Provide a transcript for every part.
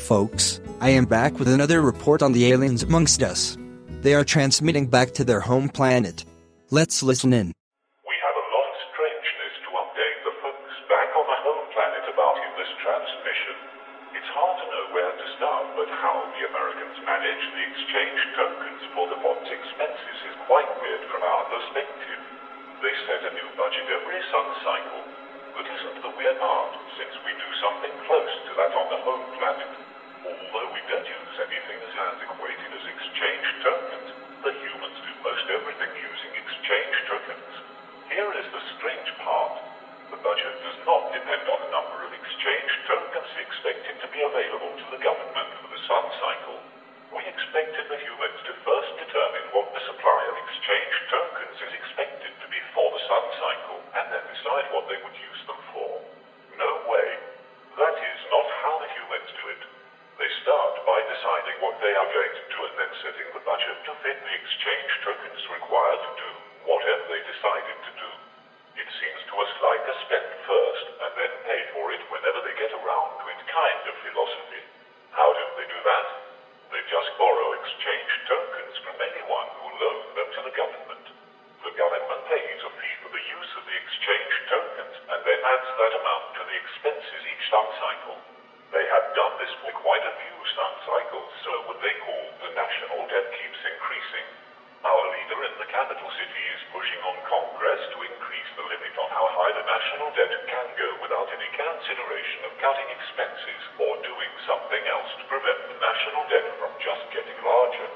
folks, I am back with another report on the aliens amongst us. They are transmitting back to their home planet. Let's listen in. We have a lot of strangeness to update the folks back on the home planet about in this transmission. It's hard to know where to start, but how the Americans manage the exchange tokens for the bot's expenses is quite weird from our perspective. They set a new budget every sun cycle, but isn't the weird part since we do something close to that on the home planet? Although we don't use anything that has equated as exchange tokens, the humans do most everything using exchange tokens. Here is the strange part. The budget does not depend on the number of exchange tokens expected to be available to the government for the sun cycle. We expected the humans to first determine what the supply of exchange tokens is expected to be for the sun cycle, and then decide what they would use them for. Exchange tokens required to do whatever they decided to do. It seems to us like a spend first and then pay for it whenever they get around to it kind of philosophy. How do they do that? They just borrow exchange tokens from anyone who loans them to the government. The government pays a fee for the use of the exchange tokens and then adds that amount to the expenses each sun cycle. They have done this for quite a few sun cycles, so what they call the national debt keeps increasing. In the capital city is pushing on Congress to increase the limit on how high the national debt can go without any consideration of cutting expenses or doing something else to prevent the national debt from just getting larger.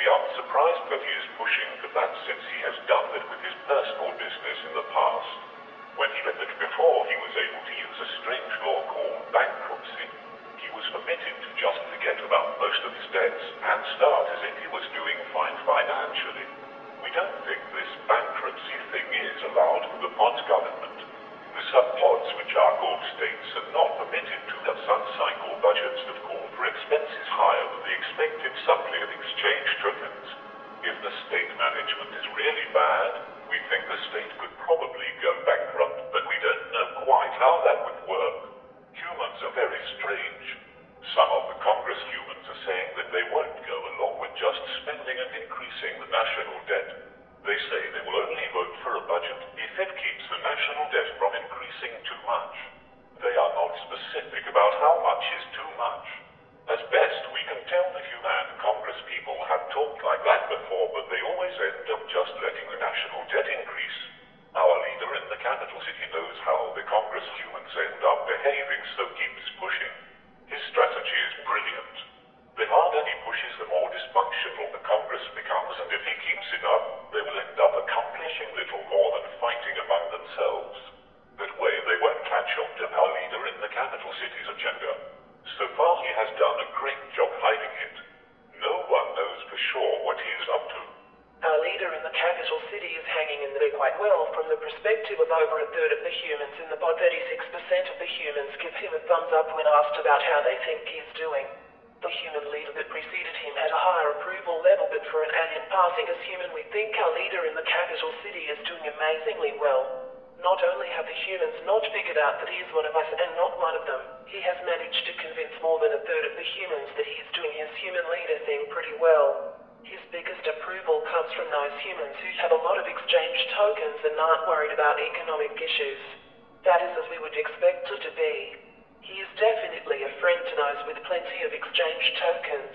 We aren't surprised that he is pushing for that since he has done it with his personal business in the past. When he did it before, he was able to use about how much is has done a great job hiding it. No one knows for sure what he is up to. Our leader in the capital city is hanging in there quite well from the perspective of over a third of the humans in the pod. 36% of the humans give him a thumbs up when asked about how they think he's doing. The human leader that preceded him had a higher approval level, but for an alien passing as human, we think our leader in the capital city is doing amazingly well. Not only have the humans not figured out that he is one of us and not one of them, he has managed to convince more than a third of the humans that he is doing his human leader thing pretty well. His biggest approval comes from those humans who have a lot of exchange tokens and aren't worried about economic issues. That is as we would expect it to be. He is definitely a friend to those with plenty of exchange tokens.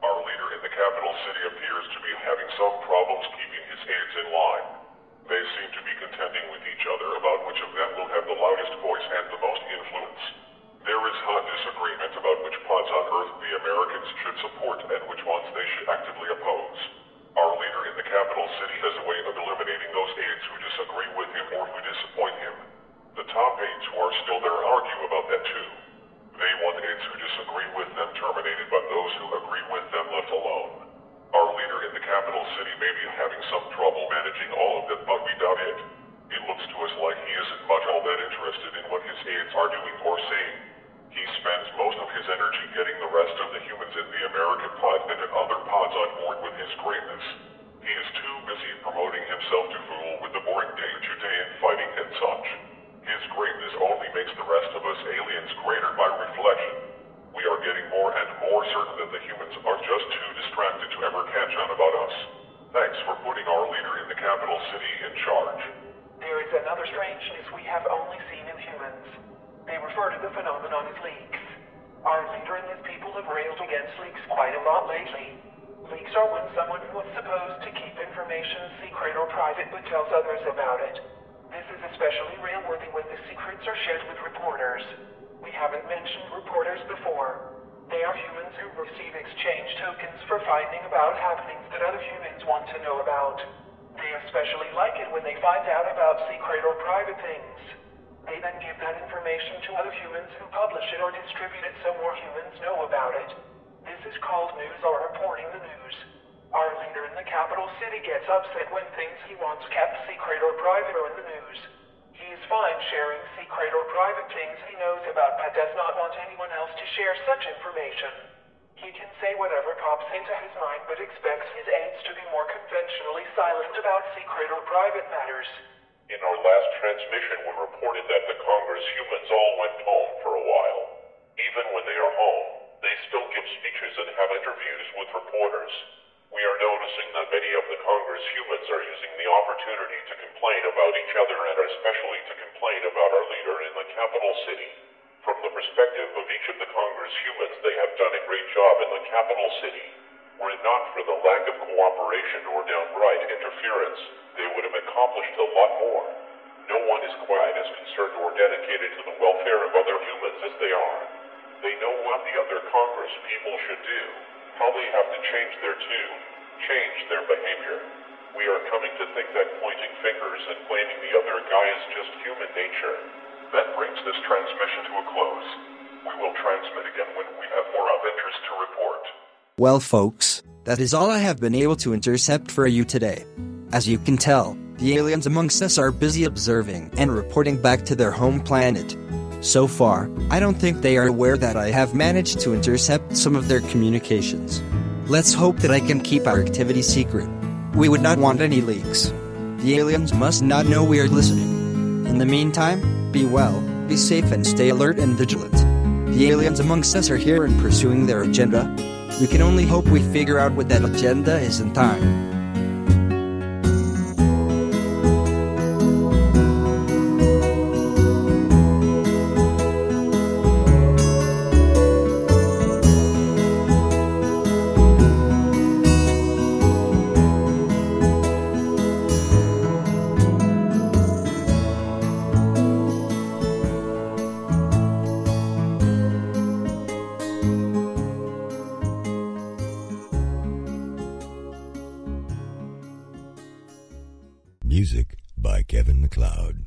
Our leader in the capital city appears to be having some problems keeping his hands in line. They seem to be contending with each other about which of them will have the loudest voice and the most influence. There is hot disagreement about which pods on Earth the Americans should support and which ones they should actively oppose. Our leader in the capital city has a way of eliminating those aides who disagree with him or who disappoint him. The top aides who are still there argue about that too. They want aides who disagree with them terminated, but those who agree with them left alone. Our leader in the capital city may be having some his greatness. He is too busy promoting himself to fool with the boring day-to-day infighting and such. His greatness only makes the rest of us aliens greater by reflection. We are getting more and more certain that the humans are just too distracted to ever catch on about us. Thanks for putting our leader in the capital city in charge. There is another strangeness we have only seen in humans. They refer to the phenomenon as leaks. Our leader and his people have railed against leaks quite a lot lately. Leaks are when someone who is supposed to keep information secret or private but tells others about it. This is especially railworthy when the secrets are shared with reporters. We haven't mentioned reporters before. They are humans who receive exchange tokens for finding about happenings that other humans want to know about. They especially like it when they find out about secret or private things. They then give that information to other humans who publish it or distribute it so more humans know about it. Is called news or reporting the news. Our leader in the capital city gets upset when things he wants kept secret or private are in the news. He is fine sharing secret or private things he knows about but does not want anyone else to share such information. He can say whatever pops into his mind but expects his aides to be more conventionally silent about secret or private matters. In our last transmission, we reported that the Congress humans all went home for a while. Even when they are home, they still give speeches and have interviews with reporters. We are noticing that many of the Congress humans are using the opportunity to complain about each other and especially to complain about our leader in the capital city. From the perspective of each of the Congress humans, they have done a great job in the capital city. Were it not for the lack of cooperation or downright interference, they would have accomplished a lot more. No one is quite as concerned or dedicated to the welfare of other humans as they are. They know what the other Congress people should do, how they have to change their tune, change their behavior. We are coming to think that pointing fingers and blaming the other guy is just human nature. That brings this transmission to a close. We will transmit again when we have more of interest to report. Well, folks, that is all I have been able to intercept for you today. As you can tell, the aliens amongst us are busy observing and reporting back to their home planet. So far, I don't think they are aware that I have managed to intercept some of their communications. Let's hope that I can keep our activity secret. We would not want any leaks. The aliens must not know we are listening. In the meantime, be well, be safe, and stay alert and vigilant. The aliens amongst us are here and pursuing their agenda. We can only hope we figure out what that agenda is in time.